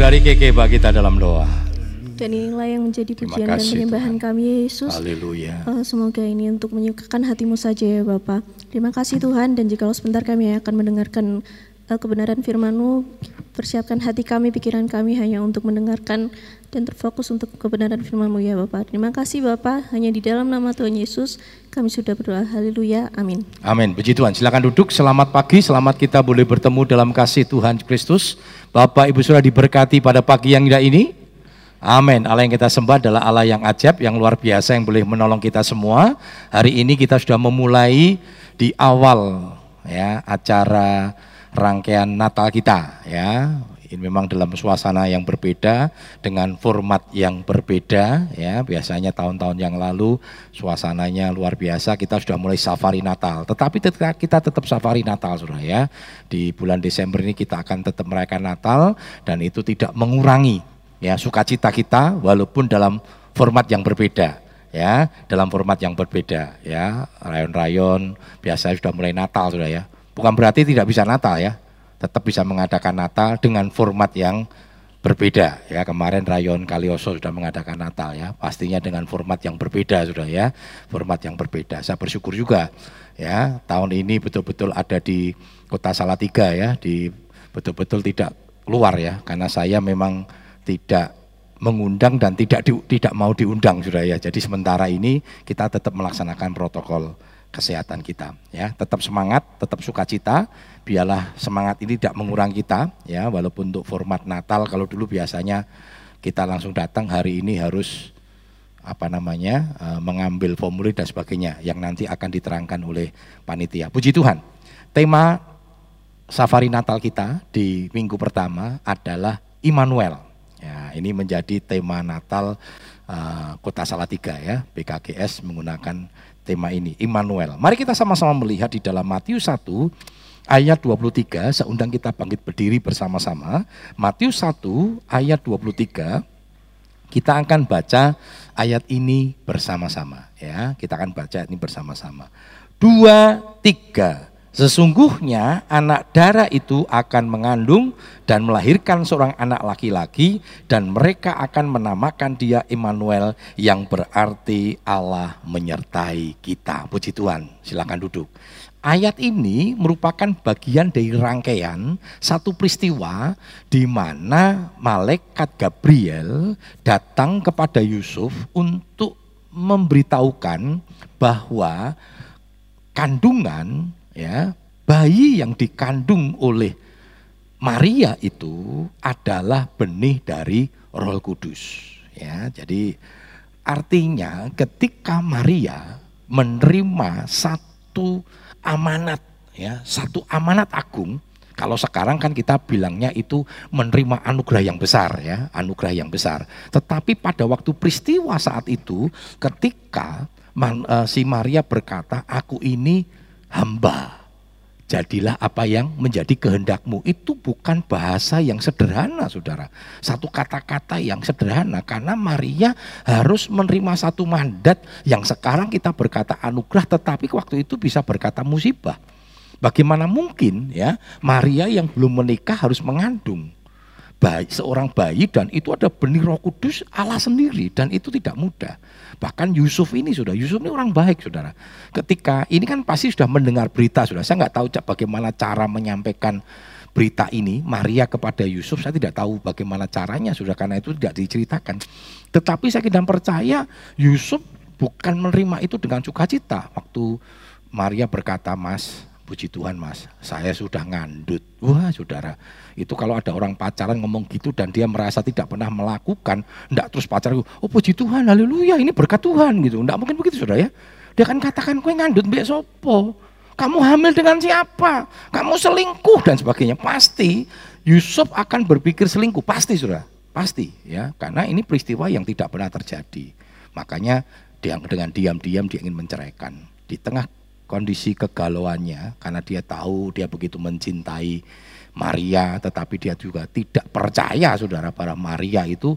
Saudari Keke bagi kita dalam doa. Dan inilah yang menjadi pujian dan penyembahan Tuhan. kami Yesus. Haleluya. Eh, semoga ini untuk menyukakan hatimu saja ya Bapak. Terima kasih Tuhan dan jikalau sebentar kami akan mendengarkan eh, kebenaran firman-Mu, persiapkan hati kami, pikiran kami hanya untuk mendengarkan dan terfokus untuk kebenaran firman-Mu ya Bapak. Terima kasih Bapak, hanya di dalam nama Tuhan Yesus kami sudah berdoa. Haleluya. Amin. Amin. Puji Tuhan. Silakan duduk. Selamat pagi. Selamat kita boleh bertemu dalam kasih Tuhan Kristus. Bapak Ibu sudah diberkati pada pagi yang indah ini. Amin. Allah yang kita sembah adalah Allah yang ajaib, yang luar biasa, yang boleh menolong kita semua. Hari ini kita sudah memulai di awal ya acara rangkaian Natal kita ya. Ini memang dalam suasana yang berbeda dengan format yang berbeda ya. Biasanya tahun-tahun yang lalu suasananya luar biasa. Kita sudah mulai safari Natal. Tetapi tetap- kita tetap safari Natal Saudara ya. Di bulan Desember ini kita akan tetap merayakan Natal dan itu tidak mengurangi ya sukacita kita walaupun dalam format yang berbeda ya dalam format yang berbeda ya rayon-rayon biasanya sudah mulai Natal sudah ya bukan berarti tidak bisa Natal ya tetap bisa mengadakan Natal dengan format yang berbeda ya kemarin rayon Kalioso sudah mengadakan Natal ya pastinya dengan format yang berbeda sudah ya format yang berbeda saya bersyukur juga ya tahun ini betul-betul ada di kota Salatiga ya di betul-betul tidak keluar ya karena saya memang tidak mengundang dan tidak di- tidak mau diundang sudah ya. Jadi sementara ini kita tetap melaksanakan protokol kesehatan kita ya. Tetap semangat, tetap sukacita. Biarlah semangat ini tidak mengurangi kita ya walaupun untuk format Natal kalau dulu biasanya kita langsung datang hari ini harus apa namanya eh, mengambil formulir dan sebagainya yang nanti akan diterangkan oleh panitia. Puji Tuhan. Tema safari Natal kita di minggu pertama adalah Immanuel. Ya, ini menjadi tema Natal eh, Kota Salatiga ya. BKGS menggunakan tema ini Immanuel. Mari kita sama-sama melihat di dalam Matius 1 ayat 23. Saya undang kita bangkit berdiri bersama-sama. Matius 1 ayat 23 kita akan baca ayat ini bersama-sama ya. Kita akan baca ini bersama-sama. Dua, tiga. Sesungguhnya anak darah itu akan mengandung dan melahirkan seorang anak laki-laki dan mereka akan menamakan dia Immanuel yang berarti Allah menyertai kita. Puji Tuhan. Silakan duduk. Ayat ini merupakan bagian dari rangkaian satu peristiwa di mana malaikat Gabriel datang kepada Yusuf untuk memberitahukan bahwa kandungan ya bayi yang dikandung oleh Maria itu adalah benih dari Roh Kudus ya. Jadi artinya ketika Maria menerima satu amanat ya satu amanat agung kalau sekarang kan kita bilangnya itu menerima anugerah yang besar ya, anugerah yang besar. Tetapi pada waktu peristiwa saat itu ketika man- eh, si Maria berkata, "Aku ini hamba." Jadilah apa yang menjadi kehendakmu. Itu bukan bahasa yang sederhana, saudara. Satu kata-kata yang sederhana, karena Maria harus menerima satu mandat yang sekarang kita berkata anugerah, tetapi waktu itu bisa berkata musibah. Bagaimana mungkin ya Maria yang belum menikah harus mengandung bayi, seorang bayi dan itu ada benih Roh Kudus Allah sendiri dan itu tidak mudah. Bahkan Yusuf ini sudah Yusuf ini orang baik saudara. Ketika ini kan pasti sudah mendengar berita sudah. Saya nggak tahu bagaimana cara menyampaikan berita ini Maria kepada Yusuf saya tidak tahu bagaimana caranya sudah karena itu tidak diceritakan. Tetapi saya tidak percaya Yusuf bukan menerima itu dengan sukacita waktu Maria berkata mas Puji Tuhan mas, saya sudah ngandut. Wah saudara, itu kalau ada orang pacaran ngomong gitu dan dia merasa tidak pernah melakukan, enggak terus pacaran, oh puji Tuhan, haleluya, ini berkat Tuhan gitu. Enggak mungkin begitu saudara ya. Dia akan katakan, kue ngandut mbak sopo, kamu hamil dengan siapa, kamu selingkuh dan sebagainya. Pasti Yusuf akan berpikir selingkuh, pasti saudara, pasti ya. Karena ini peristiwa yang tidak pernah terjadi. Makanya dia dengan diam-diam dia ingin menceraikan. Di tengah kondisi kegalauannya karena dia tahu dia begitu mencintai Maria tetapi dia juga tidak percaya saudara para Maria itu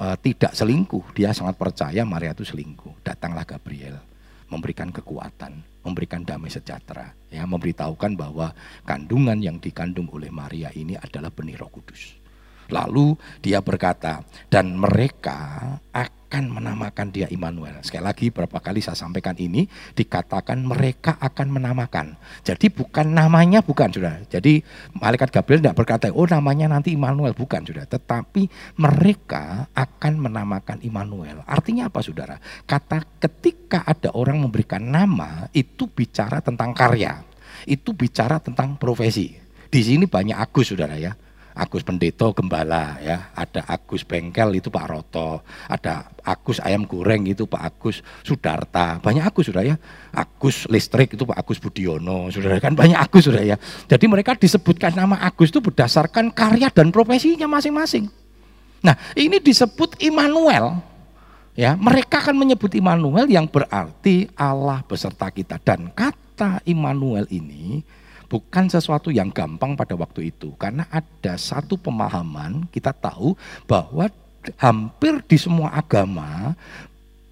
eh, tidak selingkuh. Dia sangat percaya Maria itu selingkuh. Datanglah Gabriel memberikan kekuatan memberikan damai sejahtera ya memberitahukan bahwa kandungan yang dikandung oleh Maria ini adalah benih Roh Kudus. Lalu dia berkata, dan mereka akan menamakan dia Immanuel. Sekali lagi berapa kali saya sampaikan ini, dikatakan mereka akan menamakan. Jadi bukan namanya, bukan sudah. Jadi malaikat Gabriel tidak berkata, oh namanya nanti Immanuel, bukan sudah. Tetapi mereka akan menamakan Immanuel. Artinya apa saudara? Kata ketika ada orang memberikan nama, itu bicara tentang karya. Itu bicara tentang profesi. Di sini banyak Agus saudara ya Agus Pendeta Gembala ya, ada Agus Bengkel itu Pak Roto, ada Agus Ayam Goreng itu Pak Agus Sudarta, banyak Agus sudah ya. Agus Listrik itu Pak Agus Budiono, sudah kan banyak Agus sudah ya. Jadi mereka disebutkan nama Agus itu berdasarkan karya dan profesinya masing-masing. Nah, ini disebut Immanuel. Ya, mereka akan menyebut Immanuel yang berarti Allah beserta kita dan kata Immanuel ini bukan sesuatu yang gampang pada waktu itu karena ada satu pemahaman kita tahu bahwa hampir di semua agama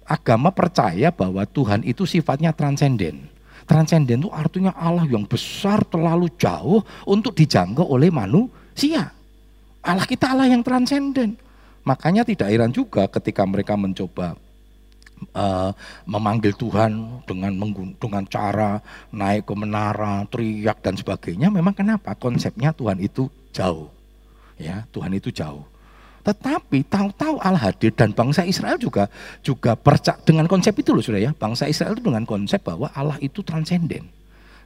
agama percaya bahwa Tuhan itu sifatnya transenden. Transenden itu artinya Allah yang besar terlalu jauh untuk dijangkau oleh manusia. Allah kita Allah yang transenden. Makanya tidak heran juga ketika mereka mencoba uh, memanggil Tuhan dengan dengan cara naik ke menara, teriak dan sebagainya. Memang kenapa? Konsepnya Tuhan itu jauh. Ya, Tuhan itu jauh. Tetapi tahu-tahu Allah hadir dan bangsa Israel juga juga percaya dengan konsep itu loh sudah ya. Bangsa Israel itu dengan konsep bahwa Allah itu transenden.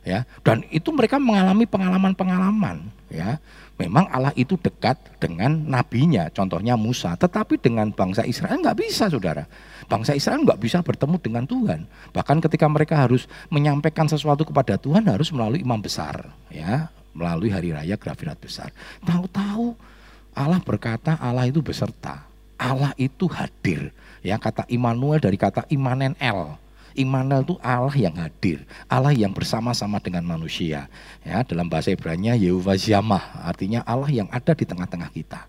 Ya, dan itu mereka mengalami pengalaman-pengalaman, ya. Memang Allah itu dekat dengan nabinya, contohnya Musa. Tetapi dengan bangsa Israel nggak bisa, saudara. Bangsa Israel nggak bisa bertemu dengan Tuhan. Bahkan ketika mereka harus menyampaikan sesuatu kepada Tuhan harus melalui imam besar, ya, melalui hari raya grafirat besar. Tahu-tahu Allah berkata Allah itu beserta, Allah itu hadir. Ya kata Immanuel dari kata Imanen El. Immanuel itu Allah yang hadir, Allah yang bersama-sama dengan manusia. Ya, dalam bahasa Ibrani Yehovah artinya Allah yang ada di tengah-tengah kita.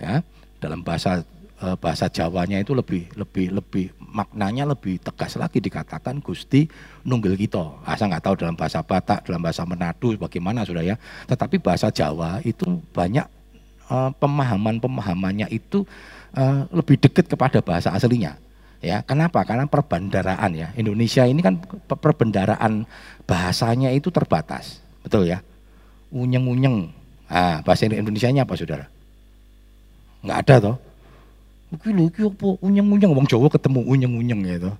Ya, dalam bahasa bahasa Jawanya itu lebih lebih lebih maknanya lebih tegas lagi dikatakan Gusti nunggil kita. Asa nggak tahu dalam bahasa Batak, dalam bahasa Manado bagaimana sudah ya. Tetapi bahasa Jawa itu banyak uh, pemahaman-pemahamannya itu uh, lebih dekat kepada bahasa aslinya. Ya, kenapa? Karena perbendaraan ya. Indonesia ini kan perbendaraan bahasanya itu terbatas. Betul ya? Unyeng-unyeng. Ah, bahasa Indonesia-nya apa Saudara? Enggak ada toh? Iki lho iki apa unyeng-unyeng wong Jawa ketemu unyeng-unyeng gitu.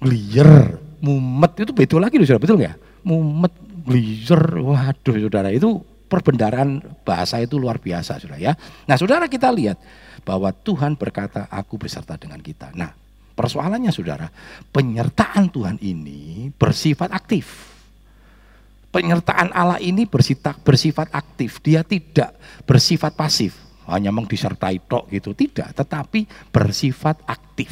Gliyer, mumet itu beda lagi loh Saudara, betul nggak? Mumet, gliyer, waduh Saudara itu perbendaraan bahasa itu luar biasa Saudara ya. Nah Saudara kita lihat bahwa Tuhan berkata aku beserta dengan kita. Nah persoalannya Saudara, penyertaan Tuhan ini bersifat aktif. Penyertaan Allah ini bersifat aktif, dia tidak bersifat pasif hanya disertai tok gitu, tidak, tetapi bersifat aktif.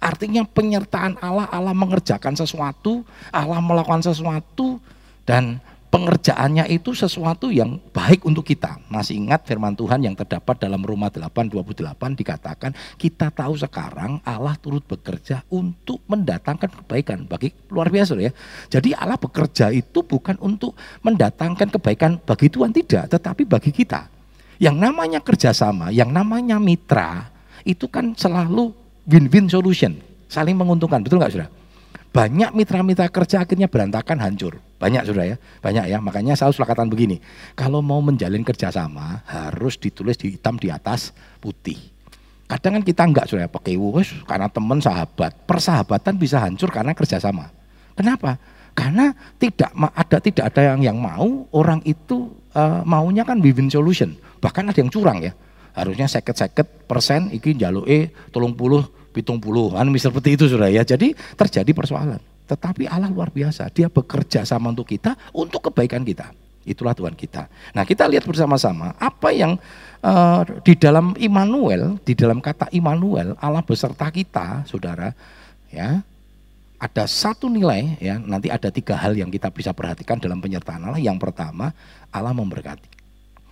Artinya penyertaan Allah, Allah mengerjakan sesuatu, Allah melakukan sesuatu dan pengerjaannya itu sesuatu yang baik untuk kita. Masih ingat firman Tuhan yang terdapat dalam Roma 8:28 dikatakan kita tahu sekarang Allah turut bekerja untuk mendatangkan kebaikan bagi luar biasa ya. Jadi Allah bekerja itu bukan untuk mendatangkan kebaikan bagi Tuhan tidak, tetapi bagi kita. Yang namanya kerjasama, yang namanya mitra, itu kan selalu win-win solution, saling menguntungkan, betul nggak sudah? Banyak mitra-mitra kerja akhirnya berantakan, hancur. Banyak sudah ya, banyak ya. Makanya saya selalu katakan begini, kalau mau menjalin kerjasama harus ditulis di hitam di atas putih. Kadang kan kita enggak sudah pakai wus karena teman sahabat. Persahabatan bisa hancur karena kerjasama. Kenapa? Karena tidak ada tidak ada yang yang mau orang itu uh, maunya kan win-win solution. Bahkan ada yang curang ya. Harusnya seket-seket persen iki e tolong puluh, pitung puluh. Kan seperti itu sudah ya. Jadi terjadi persoalan. Tetapi Allah luar biasa. Dia bekerja sama untuk kita, untuk kebaikan kita. Itulah Tuhan kita. Nah kita lihat bersama-sama apa yang uh, di dalam Immanuel, di dalam kata Immanuel, Allah beserta kita, saudara. Ya, ada satu nilai ya nanti ada tiga hal yang kita bisa perhatikan dalam penyertaan Allah yang pertama Allah memberkati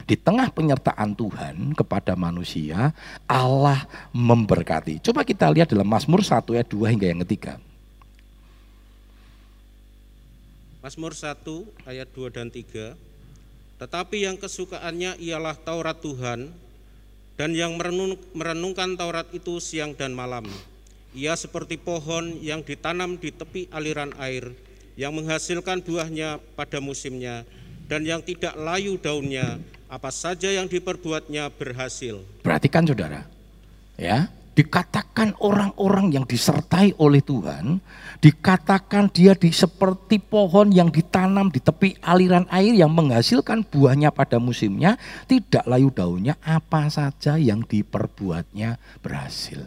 di tengah penyertaan Tuhan kepada manusia, Allah memberkati. Coba kita lihat dalam Mazmur 1 ayat 2 hingga yang ketiga. Mazmur 1 ayat 2 dan 3. Tetapi yang kesukaannya ialah Taurat Tuhan, dan yang merenung, merenungkan Taurat itu siang dan malam. Ia seperti pohon yang ditanam di tepi aliran air, yang menghasilkan buahnya pada musimnya, dan yang tidak layu daunnya, apa saja yang diperbuatnya berhasil. Perhatikan saudara, ya dikatakan orang-orang yang disertai oleh Tuhan, dikatakan dia di seperti pohon yang ditanam di tepi aliran air yang menghasilkan buahnya pada musimnya, tidak layu daunnya, apa saja yang diperbuatnya berhasil.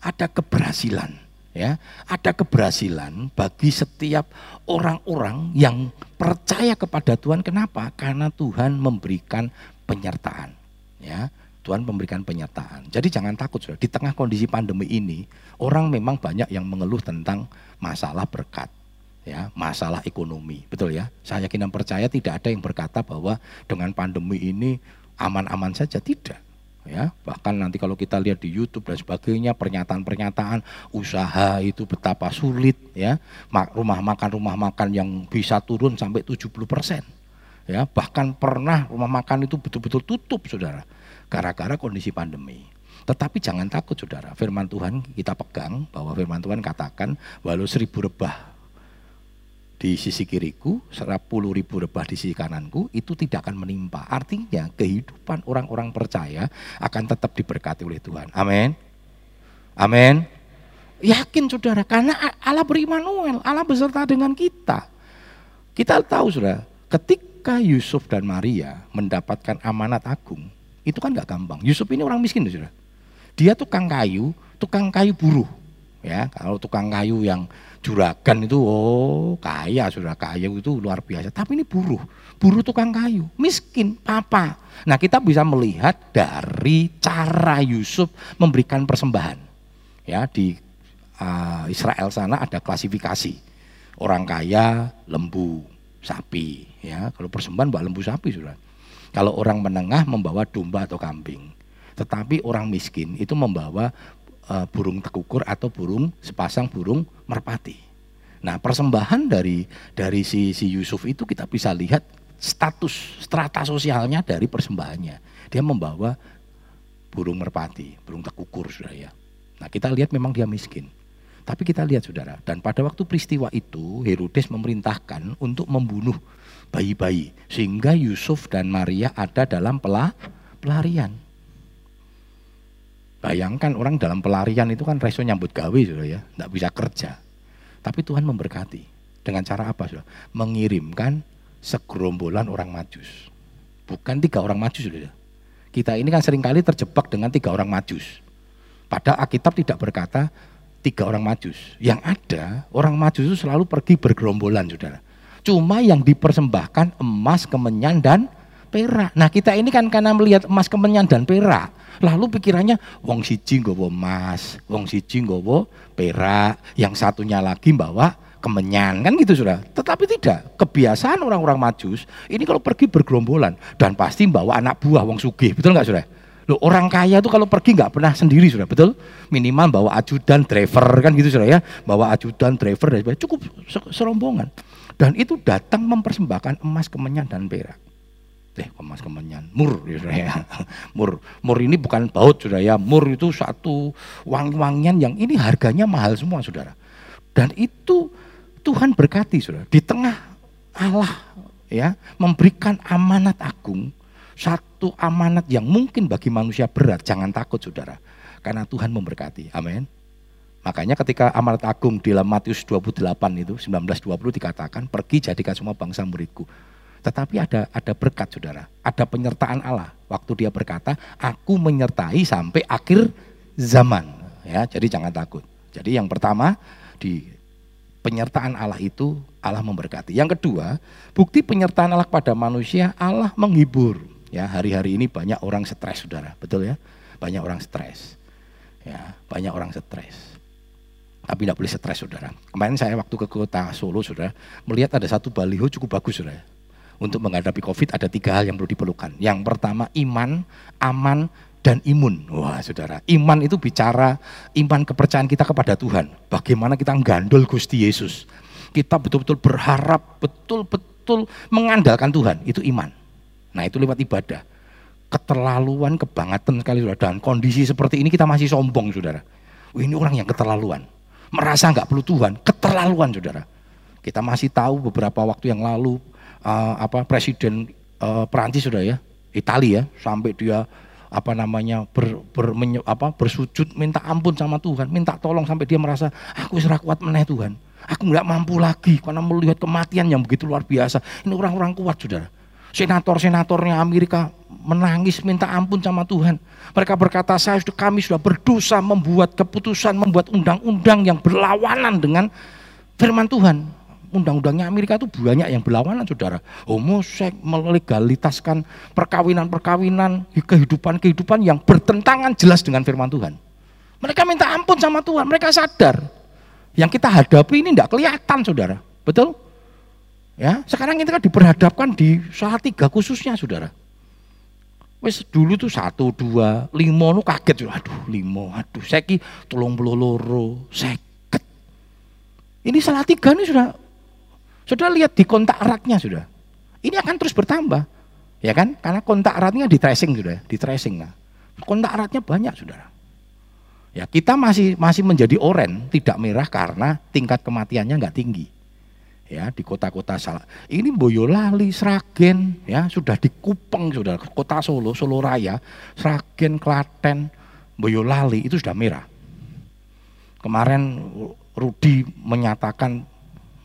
Ada keberhasilan, ya, ada keberhasilan bagi setiap orang-orang yang percaya kepada Tuhan. Kenapa? Karena Tuhan memberikan penyertaan, ya Tuhan memberikan penyertaan. Jadi jangan takut sudah. Di tengah kondisi pandemi ini, orang memang banyak yang mengeluh tentang masalah berkat. Ya, masalah ekonomi, betul ya. Saya yakin dan percaya tidak ada yang berkata bahwa dengan pandemi ini aman-aman saja, tidak. Ya, bahkan nanti kalau kita lihat di YouTube dan sebagainya pernyataan-pernyataan usaha itu betapa sulit ya. Rumah makan rumah makan yang bisa turun sampai 70 persen. Ya, bahkan pernah rumah makan itu betul-betul tutup, saudara gara-gara kondisi pandemi. Tetapi jangan takut saudara, firman Tuhan kita pegang bahwa firman Tuhan katakan walau seribu rebah di sisi kiriku, sepuluh ribu rebah di sisi kananku, itu tidak akan menimpa. Artinya kehidupan orang-orang percaya akan tetap diberkati oleh Tuhan. Amin. Amin. Yakin saudara, karena Allah berimanuel, Allah beserta dengan kita. Kita tahu saudara, ketika Yusuf dan Maria mendapatkan amanat agung, itu kan nggak gampang. Yusuf ini orang miskin, sudah. Dia tukang kayu, tukang kayu buruh. Ya, kalau tukang kayu yang juragan itu, oh kaya sudah kaya itu luar biasa. Tapi ini buruh, buruh tukang kayu, miskin, apa? Nah kita bisa melihat dari cara Yusuf memberikan persembahan. Ya di uh, Israel sana ada klasifikasi orang kaya lembu sapi. Ya kalau persembahan bawa lembu sapi sudah. Kalau orang menengah membawa domba atau kambing. Tetapi orang miskin itu membawa uh, burung tekukur atau burung sepasang burung merpati. Nah, persembahan dari dari si, si Yusuf itu kita bisa lihat status strata sosialnya dari persembahannya. Dia membawa burung merpati, burung tekukur sudah ya. Nah, kita lihat memang dia miskin. Tapi kita lihat saudara, dan pada waktu peristiwa itu Herodes memerintahkan untuk membunuh bayi-bayi. Sehingga Yusuf dan Maria ada dalam pelah, pelarian. Bayangkan orang dalam pelarian itu kan reso nyambut gawe sudah ya, tidak bisa kerja. Tapi Tuhan memberkati. Dengan cara apa sudah? Mengirimkan segerombolan orang majus. Bukan tiga orang majus sudah. Kita ini kan sering kali terjebak dengan tiga orang majus. Pada Alkitab tidak berkata tiga orang majus. Yang ada orang majus itu selalu pergi bergerombolan saudara. Cuma yang dipersembahkan emas, kemenyan, dan perak. Nah kita ini kan karena melihat emas, kemenyan, dan perak. Lalu pikirannya, wong siji nggowo emas, wong siji nggowo perak, yang satunya lagi bawa kemenyan, kan gitu sudah. Tetapi tidak, kebiasaan orang-orang majus, ini kalau pergi bergerombolan, dan pasti bawa anak buah, wong sugih, betul nggak sudah? Loh, orang kaya itu kalau pergi nggak pernah sendiri sudah betul minimal bawa ajudan driver kan gitu sudah ya bawa ajudan driver dan cukup serombongan dan itu datang mempersembahkan emas, kemenyan dan perak. Eh, emas kemenyan, mur ya ya. Mur, mur ini bukan baut sudah ya. Mur itu satu wangi-wangian yang ini harganya mahal semua saudara. Dan itu Tuhan berkati saudara. Di tengah Allah ya memberikan amanat agung satu amanat yang mungkin bagi manusia berat jangan takut saudara karena Tuhan memberkati amin Makanya ketika amanat agung di dalam Matius 28 itu 1920 dikatakan pergi jadikan semua bangsa muridku. Tetapi ada ada berkat saudara, ada penyertaan Allah. Waktu dia berkata, aku menyertai sampai akhir zaman. Ya, jadi jangan takut. Jadi yang pertama di penyertaan Allah itu Allah memberkati. Yang kedua, bukti penyertaan Allah pada manusia, Allah menghibur. Ya, hari-hari ini banyak orang stres, Saudara. Betul ya? Banyak orang stres. Ya, banyak orang stres tapi tidak boleh stres saudara. Kemarin saya waktu ke kota Solo saudara, melihat ada satu baliho cukup bagus saudara. Untuk menghadapi COVID ada tiga hal yang perlu diperlukan. Yang pertama iman, aman, dan imun. Wah saudara, iman itu bicara iman kepercayaan kita kepada Tuhan. Bagaimana kita menggandol Gusti Yesus. Kita betul-betul berharap, betul-betul mengandalkan Tuhan. Itu iman. Nah itu lewat ibadah. keterlaluan, kebangetan sekali saudara. Dan kondisi seperti ini kita masih sombong saudara. Ini orang yang keterlaluan. Merasa nggak perlu Tuhan, keterlaluan saudara. Kita masih tahu beberapa waktu yang lalu uh, apa Presiden uh, Perancis sudah ya, Italia ya, sampai dia apa namanya ber, ber, menye, apa, bersujud minta ampun sama Tuhan, minta tolong sampai dia merasa aku serak kuat meneh Tuhan. Aku nggak mampu lagi karena melihat kematian yang begitu luar biasa. Ini orang-orang kuat saudara. Senator-senatornya Amerika menangis minta ampun sama Tuhan. Mereka berkata, saya sudah kami sudah berdosa membuat keputusan, membuat undang-undang yang berlawanan dengan firman Tuhan. Undang-undangnya Amerika itu banyak yang berlawanan saudara. Homoseks melegalitaskan perkawinan-perkawinan, kehidupan-kehidupan yang bertentangan jelas dengan firman Tuhan. Mereka minta ampun sama Tuhan, mereka sadar. Yang kita hadapi ini tidak kelihatan saudara, betul? Ya, sekarang kita kan diperhadapkan di salah tiga khususnya, saudara. Wes dulu tuh satu, dua, lima, nu kaget, aduh lima, aduh seki tolong loro, seket. Ini salah tiga nih sudah, sudah lihat di kontak eratnya sudah. Ini akan terus bertambah, ya kan? Karena kontak eratnya di tracing sudah, di tracing. Nah. Kontak eratnya banyak, saudara. Ya kita masih masih menjadi oren, tidak merah karena tingkat kematiannya nggak tinggi ya di kota-kota salah. Ini Boyolali, Sragen, ya sudah di Kupeng sudah kota Solo, Solo Raya, Sragen, Klaten, Boyolali itu sudah merah. Kemarin Rudi menyatakan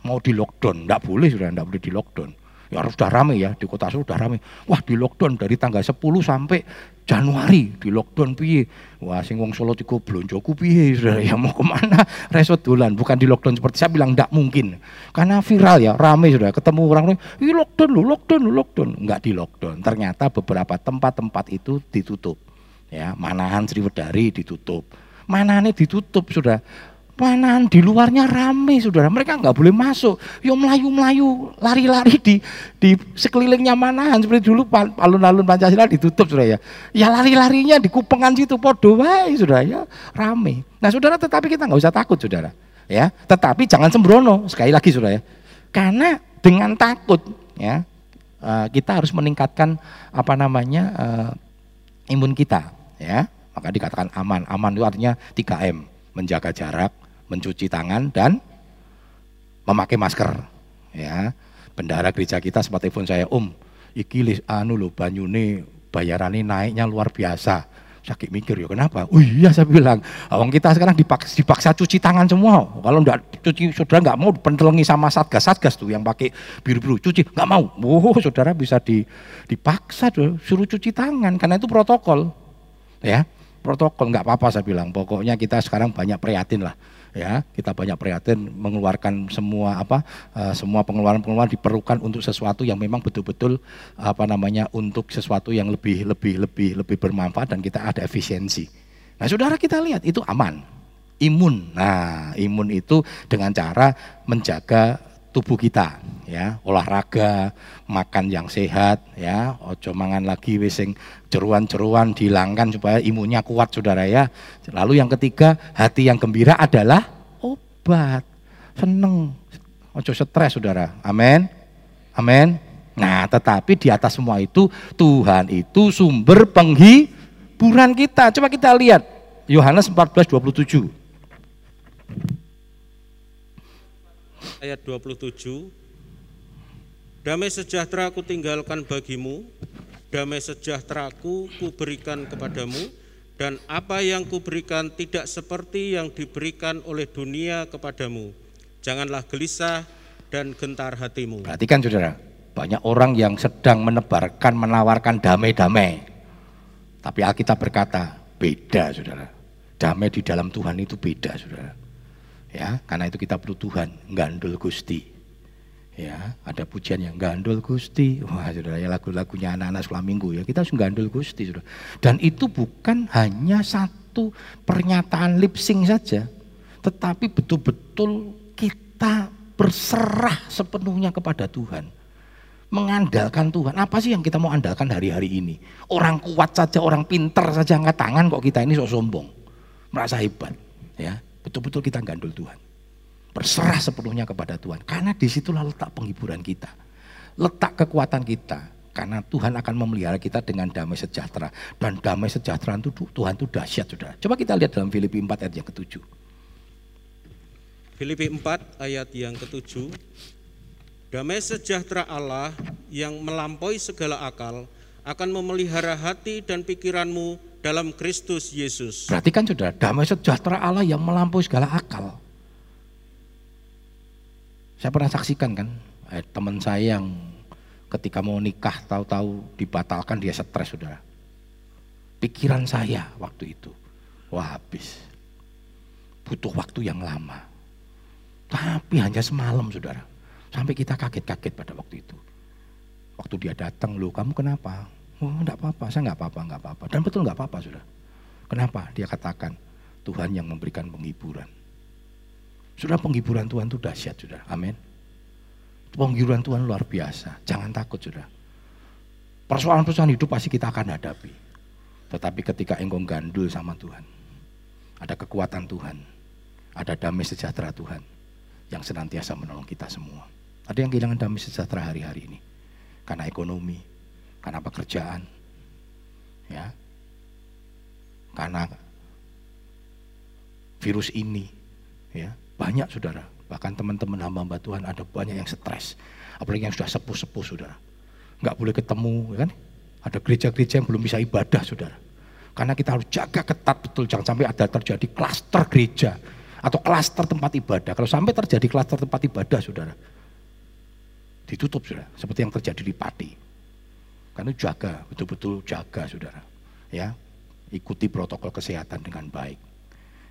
mau di lockdown, tidak boleh sudah, tidak boleh di lockdown. Ya harus sudah rame ya, di kota sudah rame. Wah di lockdown dari tanggal 10 sampai Januari di lockdown piye. Wah sing wong Solo tiku blonjoku piye ya mau ke mana resot dolan bukan di lockdown seperti saya bilang tidak mungkin. Karena viral ya, rame sudah ketemu orang ini lockdown lu, lockdown lu, lockdown. Enggak di lockdown. Ternyata beberapa tempat-tempat itu ditutup. Ya, Manahan Sriwedari ditutup. Manane ditutup sudah Panahan di luarnya rame saudara, mereka nggak boleh masuk. Yo melayu-melayu, lari-lari di di sekelilingnya Manahan seperti dulu alun-alun Pancasila ditutup saudara ya. Ya lari-larinya di kupengan situ podo wae saudara ya, rame. Nah saudara tetapi kita nggak usah takut saudara ya. Tetapi jangan sembrono sekali lagi saudara ya. Karena dengan takut ya eh, kita harus meningkatkan apa namanya uh, imun kita ya. Maka dikatakan aman. Aman itu artinya 3M, menjaga jarak, mencuci tangan dan memakai masker. Ya, bendara gereja kita sempat telepon saya, Om, iki lis anu lo banyune bayarannya naiknya luar biasa. Sakit mikir ya kenapa? Oh iya saya bilang, orang kita sekarang dipaksa, dipaksa cuci tangan semua. Kalau enggak cuci, saudara nggak mau pentelengi sama satgas, satgas tuh yang pakai biru-biru cuci, nggak mau. Oh saudara bisa di, dipaksa tuh suruh cuci tangan karena itu protokol, ya protokol nggak apa-apa saya bilang. Pokoknya kita sekarang banyak prihatin lah ya kita banyak prihatin mengeluarkan semua apa uh, semua pengeluaran-pengeluaran diperlukan untuk sesuatu yang memang betul-betul apa namanya untuk sesuatu yang lebih lebih lebih lebih bermanfaat dan kita ada efisiensi. Nah, saudara kita lihat itu aman, imun. Nah, imun itu dengan cara menjaga tubuh kita ya. Olahraga makan yang sehat ya. Ojo mangan lagi wesing ceruan-ceruan dihilangkan supaya imunnya kuat saudara ya. Lalu yang ketiga hati yang gembira adalah obat. Seneng. Ojo stres saudara. Amin. Amin. Nah tetapi di atas semua itu Tuhan itu sumber penghiburan kita. Coba kita lihat Yohanes 14 27 ayat 27 Damai sejahtera aku tinggalkan bagimu, damai sejahtera aku kuberikan kepadamu, dan apa yang kuberikan tidak seperti yang diberikan oleh dunia kepadamu. Janganlah gelisah dan gentar hatimu. Perhatikan saudara, banyak orang yang sedang menebarkan, menawarkan damai-damai. Tapi Alkitab berkata, beda saudara. Damai di dalam Tuhan itu beda saudara. Ya, karena itu kita perlu Tuhan, gandul Gusti. Ya, ada pujian yang gandul Gusti. Wah, Saudara, ya lagu-lagunya anak-anak sekolah minggu ya. Kita harus gandul Gusti, Saudara. Dan itu bukan hanya satu pernyataan lip sync saja, tetapi betul-betul kita berserah sepenuhnya kepada Tuhan. Mengandalkan Tuhan. Apa sih yang kita mau andalkan hari-hari ini? Orang kuat saja, orang pinter saja angkat tangan kok kita ini sok sombong. Merasa hebat, ya Betul-betul kita gandul Tuhan. Berserah sepenuhnya kepada Tuhan. Karena di situlah letak penghiburan kita. Letak kekuatan kita. Karena Tuhan akan memelihara kita dengan damai sejahtera. Dan damai sejahtera itu Tuhan itu dahsyat sudah. Coba kita lihat dalam Filipi 4 ayat yang ketujuh. Filipi 4 ayat yang ketujuh. Damai sejahtera Allah yang melampaui segala akal akan memelihara hati dan pikiranmu dalam Kristus Yesus. Berarti kan sudah damai sejahtera Allah yang melampaui segala akal. Saya pernah saksikan kan, eh, teman saya yang ketika mau nikah tahu-tahu dibatalkan dia stres saudara. Pikiran saya waktu itu, wah habis. Butuh waktu yang lama. Tapi hanya semalam saudara. Sampai kita kaget-kaget pada waktu itu. Waktu dia datang, lu kamu kenapa? Oh enggak apa-apa, saya enggak apa-apa, enggak apa-apa. Dan betul enggak apa-apa sudah. Kenapa? Dia katakan, Tuhan yang memberikan penghiburan. Sudah penghiburan Tuhan itu dahsyat sudah. Amin. Penghiburan Tuhan luar biasa. Jangan takut sudah. Persoalan-persoalan hidup pasti kita akan hadapi. Tetapi ketika engkau gandul sama Tuhan, ada kekuatan Tuhan, ada damai sejahtera Tuhan yang senantiasa menolong kita semua. Ada yang kehilangan damai sejahtera hari-hari ini karena ekonomi, karena pekerjaan, ya, karena virus ini, ya, banyak saudara. Bahkan teman-teman hamba-hamba Tuhan ada banyak yang stres, apalagi yang sudah sepuh-sepuh saudara. Nggak boleh ketemu, ya kan? Ada gereja-gereja yang belum bisa ibadah saudara. Karena kita harus jaga ketat betul, jangan sampai ada terjadi klaster gereja atau klaster tempat ibadah. Kalau sampai terjadi klaster tempat ibadah saudara, ditutup saudara, seperti yang terjadi di Pati. Karena jaga, betul-betul jaga saudara. Ya, ikuti protokol kesehatan dengan baik.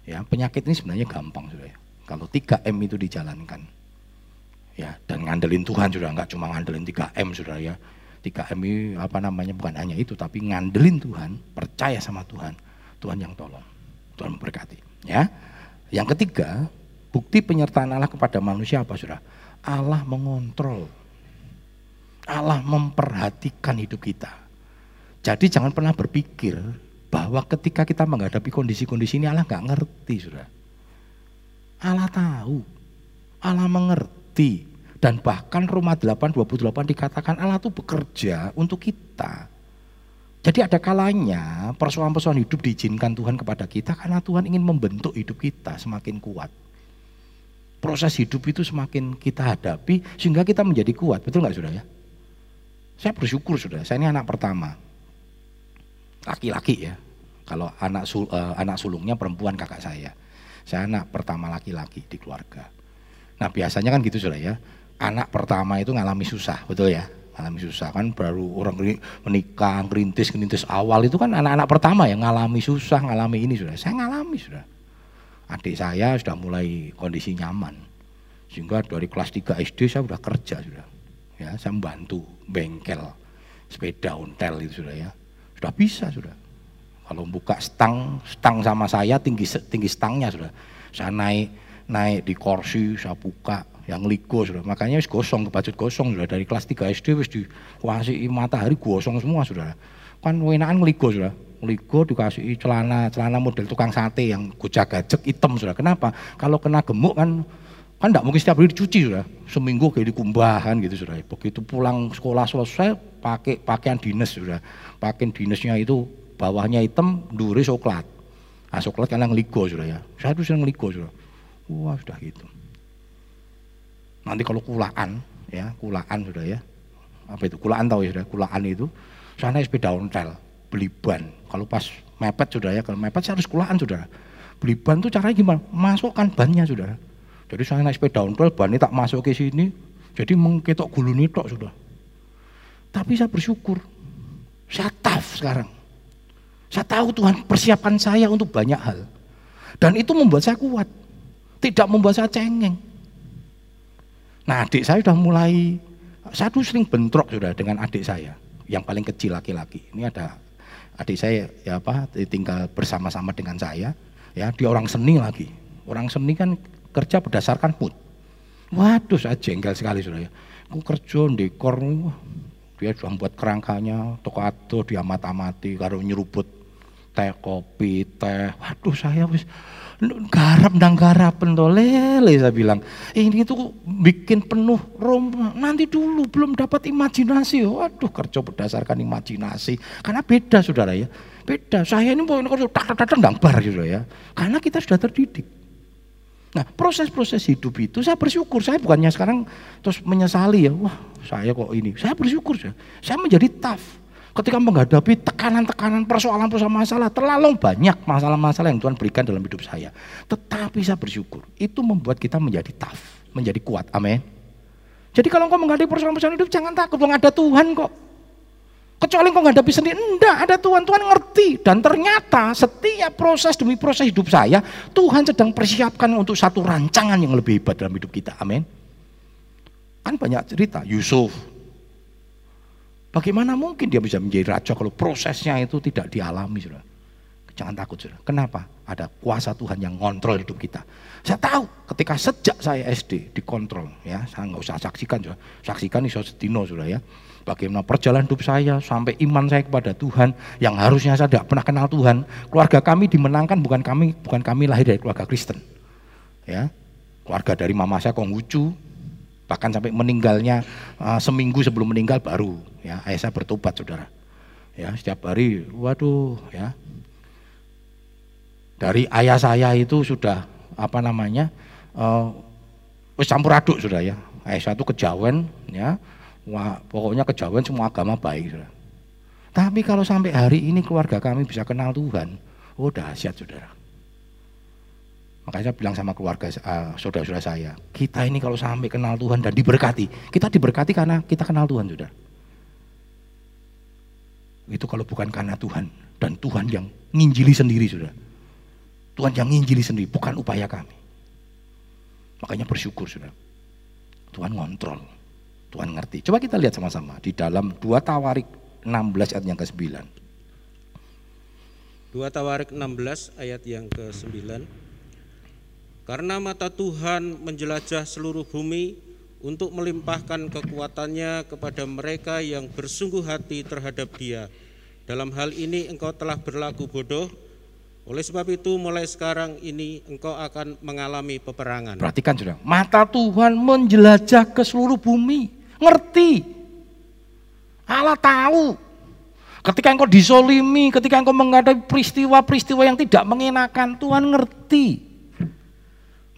Ya, penyakit ini sebenarnya gampang saudara. Kalau 3M itu dijalankan, ya dan ngandelin Tuhan sudah nggak cuma ngandelin 3M saudara ya. 3M ini apa namanya bukan hanya itu tapi ngandelin Tuhan, percaya sama Tuhan, Tuhan yang tolong, Tuhan memberkati. Ya, yang ketiga bukti penyertaan Allah kepada manusia apa saudara? Allah mengontrol, Allah memperhatikan hidup kita. Jadi jangan pernah berpikir bahwa ketika kita menghadapi kondisi-kondisi ini Allah nggak ngerti sudah. Allah tahu, Allah mengerti. Dan bahkan Roma 8:28 dikatakan Allah itu bekerja untuk kita. Jadi ada kalanya persoalan-persoalan hidup diizinkan Tuhan kepada kita karena Tuhan ingin membentuk hidup kita semakin kuat. Proses hidup itu semakin kita hadapi sehingga kita menjadi kuat. Betul nggak sudah ya? Saya bersyukur sudah, saya ini anak pertama. Laki-laki ya. Kalau anak sul, uh, anak sulungnya perempuan kakak saya. Saya anak pertama laki-laki di keluarga. Nah biasanya kan gitu sudah ya. Anak pertama itu ngalami susah, betul ya? Ngalami susah kan baru orang menikah, ngerintis, ngerintis awal itu kan anak-anak pertama yang ngalami susah, ngalami ini sudah. Saya ngalami sudah. Adik saya sudah mulai kondisi nyaman. Sehingga dari kelas 3 SD saya sudah kerja sudah. Ya, saya membantu bengkel sepeda ontel itu sudah ya. Sudah bisa sudah. Kalau buka stang, stang sama saya tinggi tinggi stangnya sudah. Saya naik naik di kursi, saya buka yang ligo sudah. Makanya wis gosong, kebacut gosong sudah dari kelas 3 SD wis dikuasai matahari gosong semua sudah. Kan wenaan ngeligo sudah. Ngeligo dikasih celana celana model tukang sate yang gojak gajek hitam sudah. Kenapa? Kalau kena gemuk kan kan tidak mungkin setiap hari dicuci sudah seminggu kayak dikumbahan gitu sudah begitu pulang sekolah selesai pakai pakaian dinas sudah pakaian dinasnya itu bawahnya hitam, duri coklat. Nah, coklat kan yang ligo sudah ya. Saya tuh senang ligo sudah. Wah sudah gitu. Nanti kalau kulaan, ya kulaan sudah ya. Apa itu kulaan tahu ya sudah. Kulaan itu sana sepeda ontel, beli ban. Kalau pas mepet sudah ya, kalau mepet saya harus kulaan sudah. Beli ban tuh caranya gimana? Masukkan bannya sudah. Jadi saya naik sepeda ontel, ban tak masuk ke sini, jadi mengketok gulu tok sudah. Tapi saya bersyukur, saya tough sekarang. Saya tahu Tuhan persiapan saya untuk banyak hal. Dan itu membuat saya kuat. Tidak membuat saya cengeng. Nah adik saya sudah mulai, saya tuh sering bentrok sudah dengan adik saya. Yang paling kecil laki-laki. Ini ada adik saya ya apa tinggal bersama-sama dengan saya. Ya dia orang seni lagi. Orang seni kan kerja berdasarkan mood. Waduh saya jengkel sekali sudah ya. Aku kerja dekor, dia sudah membuat kerangkanya, toko atau dia mata-mati, kalau nyeruput teh kopi, teh. Waduh saya wis garap ndang garap lele saya bilang. Ini tuh bikin penuh rom nanti dulu belum dapat imajinasi. Waduh kerja berdasarkan imajinasi. Karena beda saudara ya. Beda. Saya ini mau tak tak tak bar gitu ya. Karena kita sudah terdidik. Nah proses-proses hidup itu saya bersyukur, saya bukannya sekarang terus menyesali ya, wah saya kok ini, saya bersyukur saya, saya menjadi tough. Ketika menghadapi tekanan-tekanan persoalan-persoalan masalah, terlalu banyak masalah-masalah yang Tuhan berikan dalam hidup saya. Tetapi saya bersyukur, itu membuat kita menjadi tough, menjadi kuat, amin. Jadi kalau engkau menghadapi persoalan-persoalan hidup, jangan takut, ada Tuhan kok. Kecuali engkau menghadapi sendiri, enggak ada Tuhan, Tuhan ngerti. Dan ternyata setiap proses demi proses hidup saya, Tuhan sedang persiapkan untuk satu rancangan yang lebih hebat dalam hidup kita. Amin. Kan banyak cerita, Yusuf. Bagaimana mungkin dia bisa menjadi raja kalau prosesnya itu tidak dialami, saudara. Jangan takut, saudara. Kenapa? Ada kuasa Tuhan yang ngontrol hidup kita. Saya tahu ketika sejak saya SD dikontrol, ya, saya nggak usah saksikan, saudara. Saksikan setino, saudara ya bagaimana perjalanan hidup saya sampai iman saya kepada Tuhan yang harusnya saya tidak pernah kenal Tuhan. Keluarga kami dimenangkan bukan kami bukan kami lahir dari keluarga Kristen. Ya. Keluarga dari mama saya Konghucu bahkan sampai meninggalnya uh, seminggu sebelum meninggal baru ya ayah saya bertobat saudara. Ya, setiap hari waduh ya. Dari ayah saya itu sudah apa namanya? Uh, campur aduk sudah ya. Ayah saya itu kejawen ya Wah, pokoknya kejawen semua agama baik. Saudara. Tapi kalau sampai hari ini keluarga kami bisa kenal Tuhan, oh dahsyat saudara. Makanya saya bilang sama keluarga uh, saudara-saudara saya, kita ini kalau sampai kenal Tuhan dan diberkati, kita diberkati karena kita kenal Tuhan saudara. Itu kalau bukan karena Tuhan dan Tuhan yang nginjili sendiri saudara. Tuhan yang nginjili sendiri, bukan upaya kami. Makanya bersyukur saudara. Tuhan ngontrol. Tuhan ngerti. Coba kita lihat sama-sama di dalam 2 Tawarik 16 ayat yang ke-9. 2 Tawarik 16 ayat yang ke-9. Karena mata Tuhan menjelajah seluruh bumi untuk melimpahkan kekuatannya kepada mereka yang bersungguh hati terhadap dia. Dalam hal ini engkau telah berlaku bodoh, oleh sebab itu mulai sekarang ini engkau akan mengalami peperangan. Perhatikan sudah, mata Tuhan menjelajah ke seluruh bumi. Ngerti. Allah tahu. Ketika engkau disolimi, ketika engkau menghadapi peristiwa-peristiwa yang tidak mengenakan, Tuhan ngerti.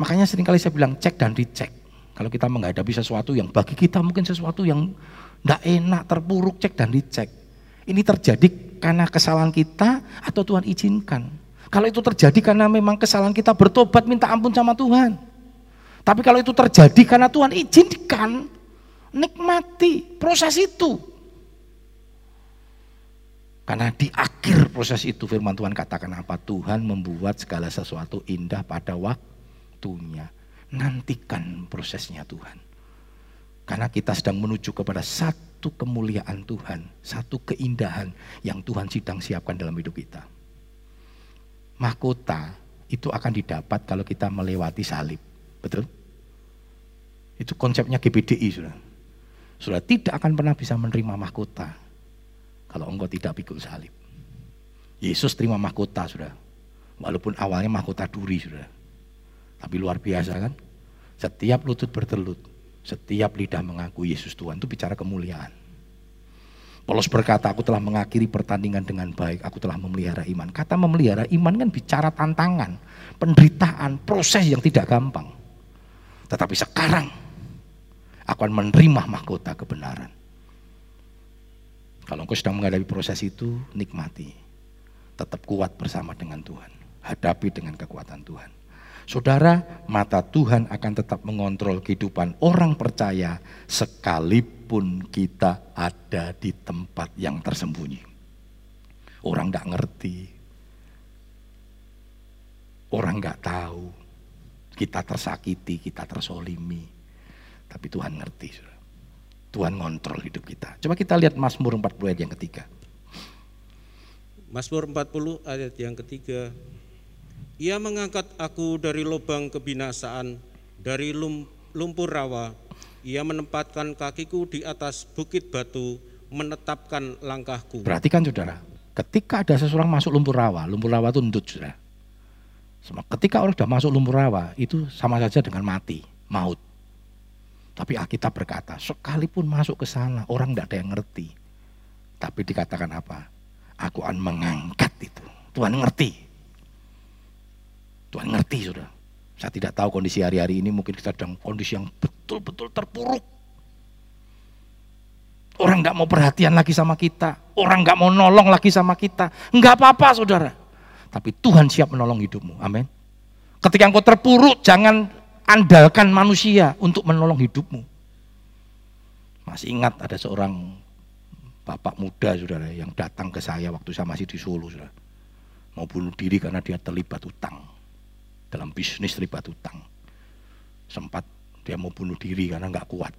Makanya sering kali saya bilang cek dan dicek. Kalau kita menghadapi sesuatu yang bagi kita mungkin sesuatu yang tidak enak, terpuruk, cek dan dicek. Ini terjadi karena kesalahan kita atau Tuhan izinkan. Kalau itu terjadi karena memang kesalahan kita bertobat minta ampun sama Tuhan. Tapi kalau itu terjadi karena Tuhan izinkan, Nikmati proses itu. Karena di akhir proses itu firman Tuhan katakan apa? Tuhan membuat segala sesuatu indah pada waktunya. Nantikan prosesnya Tuhan. Karena kita sedang menuju kepada satu kemuliaan Tuhan, satu keindahan yang Tuhan sedang siapkan dalam hidup kita. Mahkota itu akan didapat kalau kita melewati salib. Betul? Itu konsepnya GBDI sudah. Sudah tidak akan pernah bisa menerima mahkota kalau engkau tidak pikul salib. Yesus terima mahkota sudah. Walaupun awalnya mahkota duri sudah. Tapi luar biasa kan? Setiap lutut bertelut, setiap lidah mengaku Yesus Tuhan itu bicara kemuliaan. Paulus berkata, aku telah mengakhiri pertandingan dengan baik, aku telah memelihara iman. Kata memelihara iman kan bicara tantangan, penderitaan, proses yang tidak gampang. Tetapi sekarang akan menerima mahkota kebenaran. Kalau engkau sedang menghadapi proses itu, nikmati. Tetap kuat bersama dengan Tuhan. Hadapi dengan kekuatan Tuhan. Saudara, mata Tuhan akan tetap mengontrol kehidupan orang percaya sekalipun kita ada di tempat yang tersembunyi. Orang nggak ngerti, orang nggak tahu, kita tersakiti, kita tersolimi. Tapi Tuhan ngerti. Tuhan ngontrol hidup kita. Coba kita lihat Mazmur 40 ayat yang ketiga. Mazmur 40 ayat yang ketiga. Ia mengangkat aku dari lubang kebinasaan, dari lumpur rawa. Ia menempatkan kakiku di atas bukit batu, menetapkan langkahku. Perhatikan saudara, Ketika ada seseorang masuk lumpur rawa, lumpur rawa itu ndut sudah. Ketika orang sudah masuk lumpur rawa, itu sama saja dengan mati, maut. Tapi Alkitab berkata, sekalipun masuk ke sana, orang tidak ada yang ngerti. Tapi dikatakan apa? Aku akan mengangkat itu. Tuhan ngerti. Tuhan ngerti sudah. Saya tidak tahu kondisi hari-hari ini, mungkin kita sedang kondisi yang betul-betul terpuruk. Orang nggak mau perhatian lagi sama kita. Orang nggak mau nolong lagi sama kita. Nggak apa-apa saudara. Tapi Tuhan siap menolong hidupmu. Amin. Ketika engkau terpuruk, jangan andalkan manusia untuk menolong hidupmu. Masih ingat ada seorang bapak muda saudara yang datang ke saya waktu saya masih di Solo saudara. Mau bunuh diri karena dia terlibat utang. Dalam bisnis terlibat utang. Sempat dia mau bunuh diri karena nggak kuat.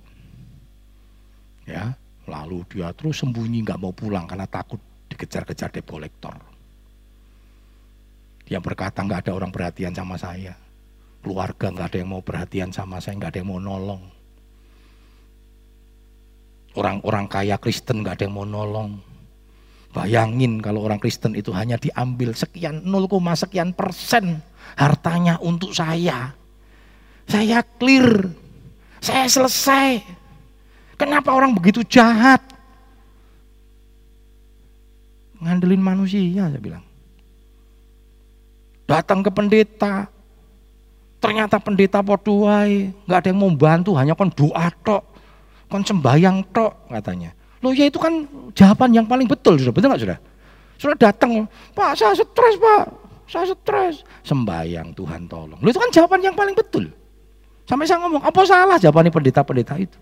Ya, Lalu dia terus sembunyi nggak mau pulang karena takut dikejar-kejar debt collector. Dia berkata nggak ada orang perhatian sama saya. Keluarga nggak ada yang mau perhatian sama saya, nggak ada yang mau nolong. Orang-orang kaya Kristen nggak ada yang mau nolong. Bayangin kalau orang Kristen itu hanya diambil sekian 0, sekian persen hartanya untuk saya. Saya clear, saya selesai. Kenapa orang begitu jahat? Ngandelin manusia, saya bilang. Datang ke pendeta, ternyata pendeta poduai, nggak ada yang mau bantu, hanya kon doa tok, kon sembayang tok katanya. Loh ya itu kan jawaban yang paling betul, sudah betul nggak sudah? Sudah datang, Pak saya stres Pak, saya stres. Sembayang Tuhan tolong. Loh itu kan jawaban yang paling betul. Sampai saya ngomong, apa salah jawaban pendeta-pendeta itu?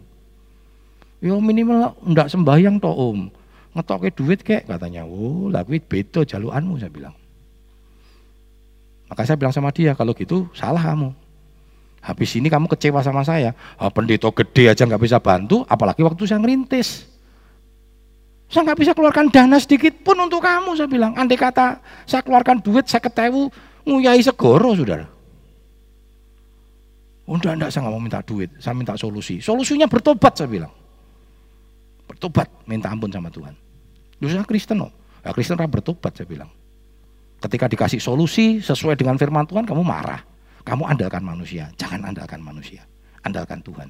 Yo minimal ndak sembahyang toh om. Ngetoke duit kek katanya. Oh, lah kuwi beda jaluanmu saya bilang. Maka saya bilang sama dia, kalau gitu salah kamu. Habis ini kamu kecewa sama saya. Oh, pendeta gede aja nggak bisa bantu, apalagi waktu saya ngerintis. Saya nggak bisa keluarkan dana sedikit pun untuk kamu, saya bilang. Andai kata saya keluarkan duit, saya ketewu, nguyai segoro, saudara. Udah enggak, saya nggak mau minta duit, saya minta solusi. Solusinya bertobat, saya bilang bertobat, minta ampun sama Tuhan. Lu saya Kristen loh. Ya, Kristen bertobat saya bilang. Ketika dikasih solusi sesuai dengan firman Tuhan, kamu marah. Kamu andalkan manusia, jangan andalkan manusia. Andalkan Tuhan.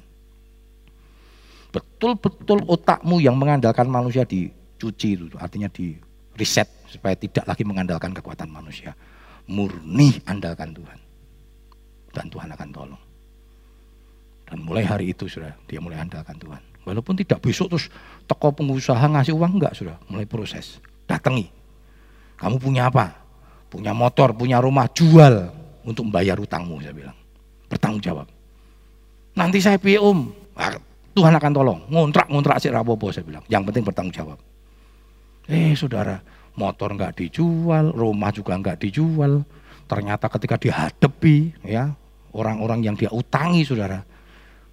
Betul-betul otakmu yang mengandalkan manusia dicuci itu, artinya di reset supaya tidak lagi mengandalkan kekuatan manusia. Murni andalkan Tuhan. Dan Tuhan akan tolong. Dan mulai hari itu sudah dia mulai andalkan Tuhan. Walaupun tidak besok terus toko pengusaha ngasih uang enggak sudah mulai proses. Datangi. Kamu punya apa? Punya motor, punya rumah, jual untuk membayar utangmu saya bilang. Bertanggung jawab. Nanti saya piye om? Nah, Tuhan akan tolong. Ngontrak-ngontrak si rapopo saya bilang. Yang penting bertanggung jawab. Eh saudara, motor enggak dijual, rumah juga enggak dijual. Ternyata ketika dihadapi ya orang-orang yang dia utangi saudara,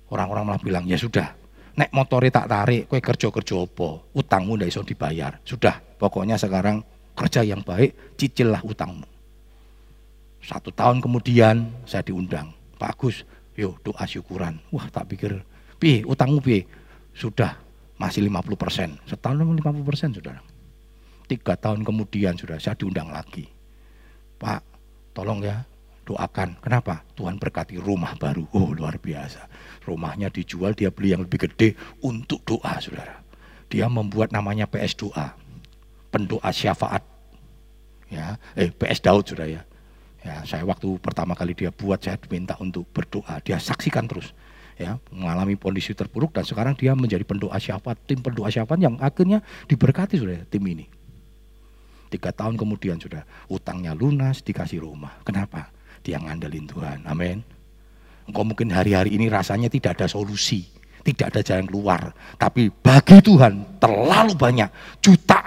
orang-orang malah bilang ya sudah nek motori tak tarik, kue kerja-kerja apa? Utangmu ndak iso dibayar. Sudah, pokoknya sekarang kerja yang baik, cicillah utangmu. Satu tahun kemudian saya diundang, Pak Agus, yuk doa syukuran. Wah tak pikir, pi utangmu pi? Sudah, masih 50 persen. Setahun 50 persen sudah. Tiga tahun kemudian sudah saya diundang lagi. Pak, tolong ya, doakan. Kenapa? Tuhan berkati rumah baru. Oh luar biasa. Rumahnya dijual, dia beli yang lebih gede untuk doa saudara. Dia membuat namanya PS doa. Pendoa syafaat. Ya, eh PS Daud saudara ya. Ya, saya waktu pertama kali dia buat saya diminta untuk berdoa. Dia saksikan terus ya mengalami kondisi terpuruk dan sekarang dia menjadi pendoa syafaat tim pendoa syafaat yang akhirnya diberkati sudah tim ini tiga tahun kemudian sudah utangnya lunas dikasih rumah kenapa dia ngandelin Tuhan. Amin. Engkau mungkin hari-hari ini rasanya tidak ada solusi, tidak ada jalan keluar. Tapi bagi Tuhan terlalu banyak,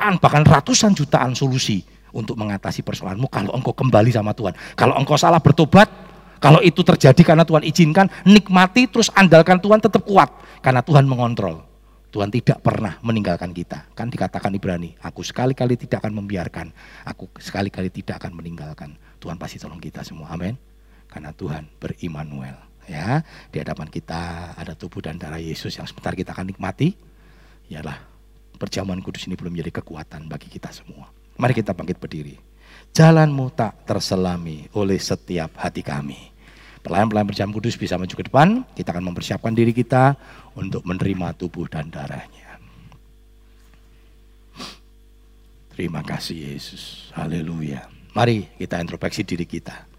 jutaan bahkan ratusan jutaan solusi untuk mengatasi persoalanmu kalau engkau kembali sama Tuhan. Kalau engkau salah bertobat, kalau itu terjadi karena Tuhan izinkan, nikmati terus andalkan Tuhan tetap kuat karena Tuhan mengontrol. Tuhan tidak pernah meninggalkan kita. Kan dikatakan Ibrani, aku sekali-kali tidak akan membiarkan, aku sekali-kali tidak akan meninggalkan. Tuhan pasti tolong kita semua. Amin. Karena Tuhan berimanuel. Ya, di hadapan kita ada tubuh dan darah Yesus yang sebentar kita akan nikmati. Yalah, perjamuan kudus ini belum menjadi kekuatan bagi kita semua. Mari kita bangkit berdiri. Jalanmu tak terselami oleh setiap hati kami. Pelayan-pelayan berjam kudus bisa maju ke depan. Kita akan mempersiapkan diri kita untuk menerima tubuh dan darahnya. Terima kasih Yesus. Haleluya. Mari kita introspeksi diri kita.